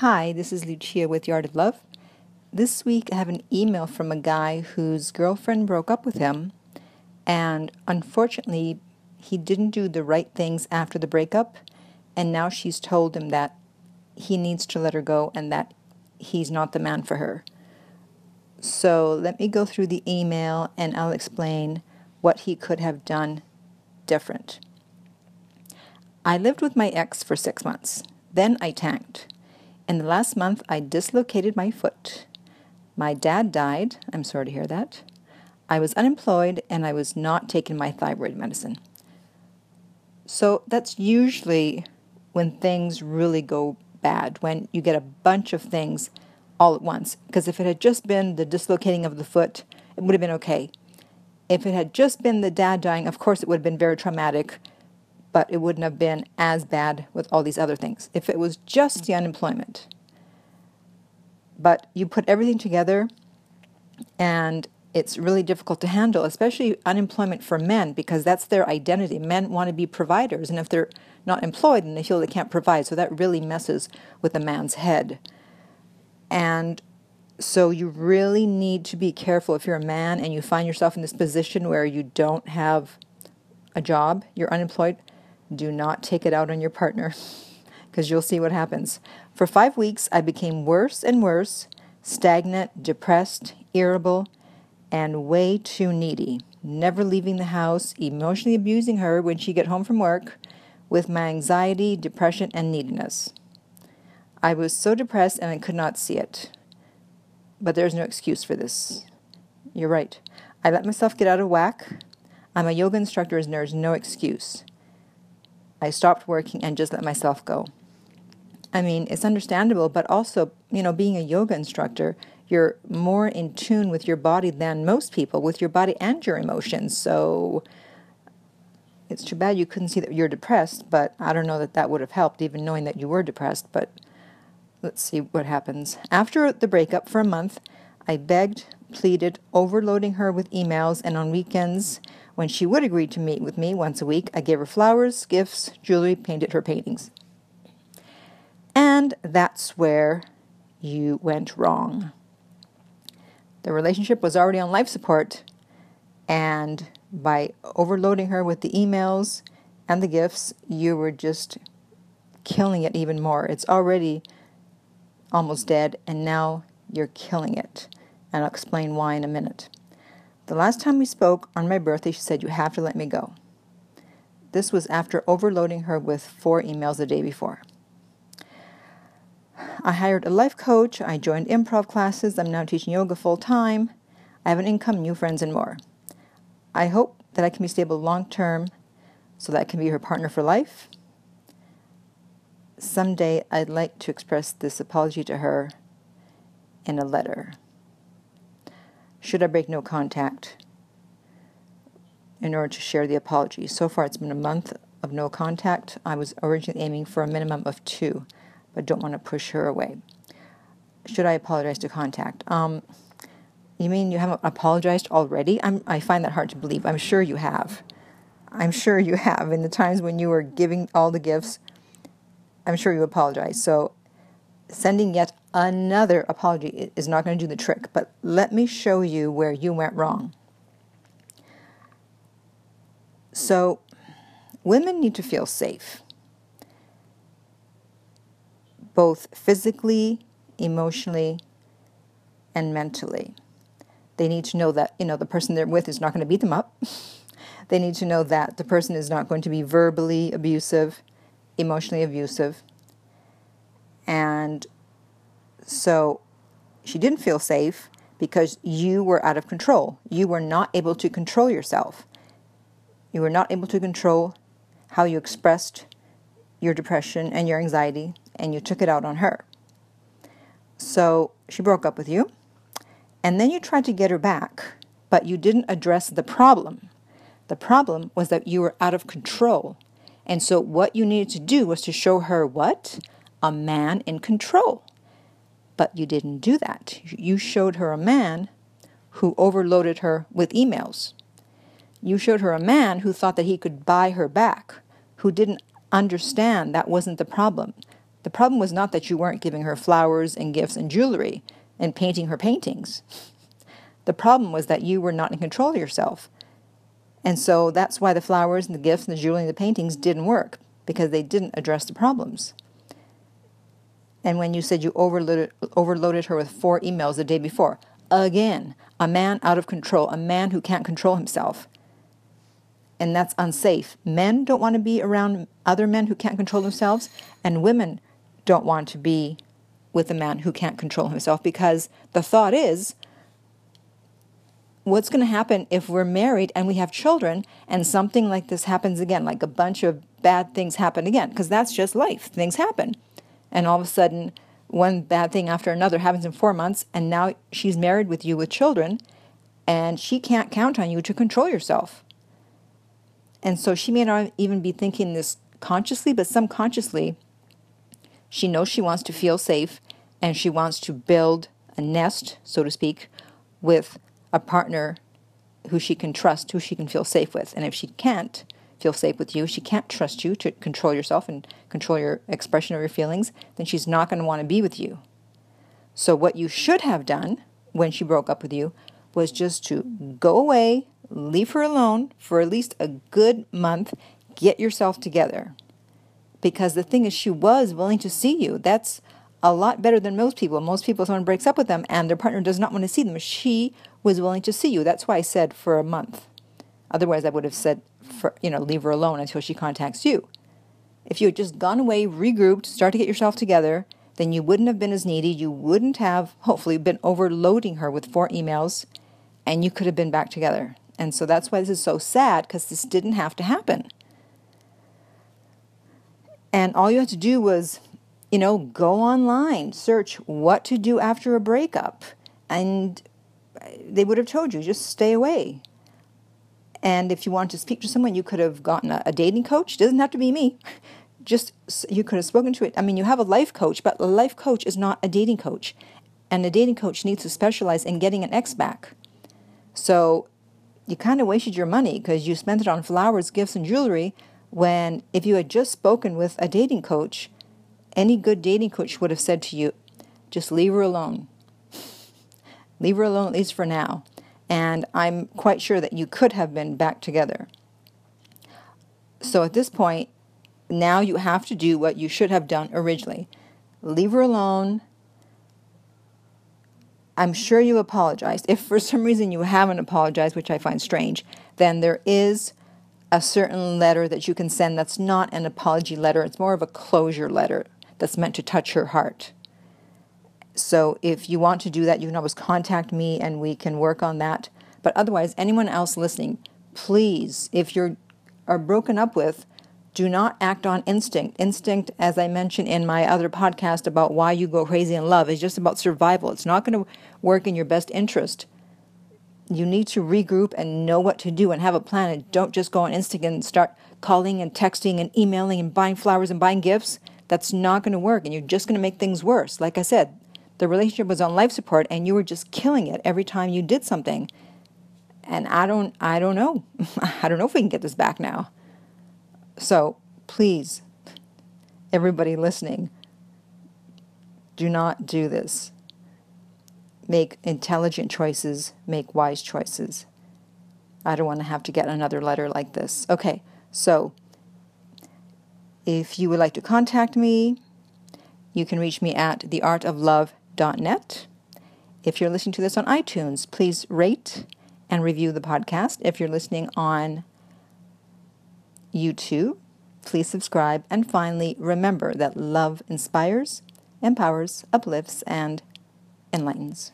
Hi, this is Lucia with Art of Love. This week I have an email from a guy whose girlfriend broke up with him, and unfortunately, he didn't do the right things after the breakup, and now she's told him that he needs to let her go and that he's not the man for her. So let me go through the email and I'll explain what he could have done different. I lived with my ex for six months. Then I tanked. In the last month, I dislocated my foot. My dad died. I'm sorry to hear that. I was unemployed and I was not taking my thyroid medicine. So that's usually when things really go bad, when you get a bunch of things all at once. Because if it had just been the dislocating of the foot, it would have been okay. If it had just been the dad dying, of course it would have been very traumatic but it wouldn't have been as bad with all these other things if it was just the unemployment. But you put everything together, and it's really difficult to handle, especially unemployment for men, because that's their identity. Men want to be providers, and if they're not employed, then they feel they can't provide. So that really messes with a man's head. And so you really need to be careful if you're a man and you find yourself in this position where you don't have a job, you're unemployed do not take it out on your partner because you'll see what happens. For five weeks, I became worse and worse, stagnant, depressed, irritable, and way too needy. Never leaving the house, emotionally abusing her when she get home from work, with my anxiety, depression, and neediness. I was so depressed and I could not see it. But there's no excuse for this. You're right. I let myself get out of whack. I'm a yoga instructor, and there's no excuse. I stopped working and just let myself go. I mean, it's understandable, but also, you know, being a yoga instructor, you're more in tune with your body than most people, with your body and your emotions. So it's too bad you couldn't see that you're depressed, but I don't know that that would have helped, even knowing that you were depressed. But let's see what happens. After the breakup for a month, I begged, pleaded, overloading her with emails, and on weekends, when she would agree to meet with me once a week, I gave her flowers, gifts, jewelry, painted her paintings. And that's where you went wrong. The relationship was already on life support, and by overloading her with the emails and the gifts, you were just killing it even more. It's already almost dead, and now you're killing it. And I'll explain why in a minute. The last time we spoke on my birthday, she said, You have to let me go. This was after overloading her with four emails the day before. I hired a life coach. I joined improv classes. I'm now teaching yoga full time. I have an income, new friends, and more. I hope that I can be stable long term so that I can be her partner for life. Someday I'd like to express this apology to her in a letter. Should I break no contact in order to share the apology? So far, it's been a month of no contact. I was originally aiming for a minimum of two, but don't want to push her away. Should I apologize to contact? Um, you mean you haven't apologized already? I'm, I find that hard to believe. I'm sure you have. I'm sure you have. In the times when you were giving all the gifts, I'm sure you apologized. So sending yet another apology is not going to do the trick, but let me show you where you went wrong. So, women need to feel safe, both physically, emotionally, and mentally. They need to know that, you know, the person they're with is not going to beat them up. they need to know that the person is not going to be verbally abusive, emotionally abusive, and so she didn't feel safe because you were out of control. You were not able to control yourself. You were not able to control how you expressed your depression and your anxiety, and you took it out on her. So she broke up with you, and then you tried to get her back, but you didn't address the problem. The problem was that you were out of control. And so what you needed to do was to show her what? A man in control. But you didn't do that. You showed her a man who overloaded her with emails. You showed her a man who thought that he could buy her back, who didn't understand that wasn't the problem. The problem was not that you weren't giving her flowers and gifts and jewelry and painting her paintings. The problem was that you were not in control of yourself. And so that's why the flowers and the gifts and the jewelry and the paintings didn't work because they didn't address the problems. And when you said you overloaded, overloaded her with four emails the day before, again, a man out of control, a man who can't control himself. And that's unsafe. Men don't want to be around other men who can't control themselves, and women don't want to be with a man who can't control himself because the thought is what's going to happen if we're married and we have children and something like this happens again, like a bunch of bad things happen again, because that's just life. Things happen. And all of a sudden, one bad thing after another happens in four months, and now she's married with you with children, and she can't count on you to control yourself. And so she may not even be thinking this consciously, but subconsciously, she knows she wants to feel safe and she wants to build a nest, so to speak, with a partner who she can trust, who she can feel safe with. And if she can't feel safe with you, she can't trust you to control yourself and control your expression of your feelings, then she's not going to want to be with you. So, what you should have done when she broke up with you was just to go away, leave her alone for at least a good month, get yourself together. Because the thing is, she was willing to see you. That's a lot better than most people. Most people, someone breaks up with them and their partner does not want to see them. She was willing to see you. That's why I said for a month. Otherwise, I would have said, for, you know, leave her alone until she contacts you. If you had just gone away, regrouped, start to get yourself together, then you wouldn't have been as needy. You wouldn't have, hopefully, been overloading her with four emails, and you could have been back together. And so that's why this is so sad because this didn't have to happen. And all you had to do was, you know, go online, search what to do after a breakup, and they would have told you just stay away. And if you wanted to speak to someone, you could have gotten a, a dating coach. It doesn't have to be me. Just you could have spoken to it. I mean, you have a life coach, but a life coach is not a dating coach. And a dating coach needs to specialize in getting an ex back. So you kind of wasted your money because you spent it on flowers, gifts, and jewelry. When if you had just spoken with a dating coach, any good dating coach would have said to you, just leave her alone. Leave her alone, at least for now. And I'm quite sure that you could have been back together. So at this point, now you have to do what you should have done originally leave her alone. I'm sure you apologized. If for some reason you haven't apologized, which I find strange, then there is a certain letter that you can send that's not an apology letter. It's more of a closure letter that's meant to touch her heart. So if you want to do that, you can always contact me and we can work on that. But otherwise, anyone else listening, please, if you're are broken up with, do not act on instinct. Instinct, as I mentioned in my other podcast about why you go crazy in love, is just about survival. It's not going to work in your best interest. You need to regroup and know what to do and have a plan. And don't just go on instinct and start calling and texting and emailing and buying flowers and buying gifts. That's not going to work, and you're just going to make things worse. Like I said, the relationship was on life support and you were just killing it every time you did something. And i don't i don't know. I don't know if we can get this back now. So please everybody listening do not do this. Make intelligent choices make wise choices. I don't want to have to get another letter like this. Okay so if you would like to contact me you can reach me at theartoflove net. If you're listening to this on iTunes, please rate and review the podcast. If you're listening on YouTube, please subscribe. And finally, remember that love inspires, empowers, uplifts, and enlightens.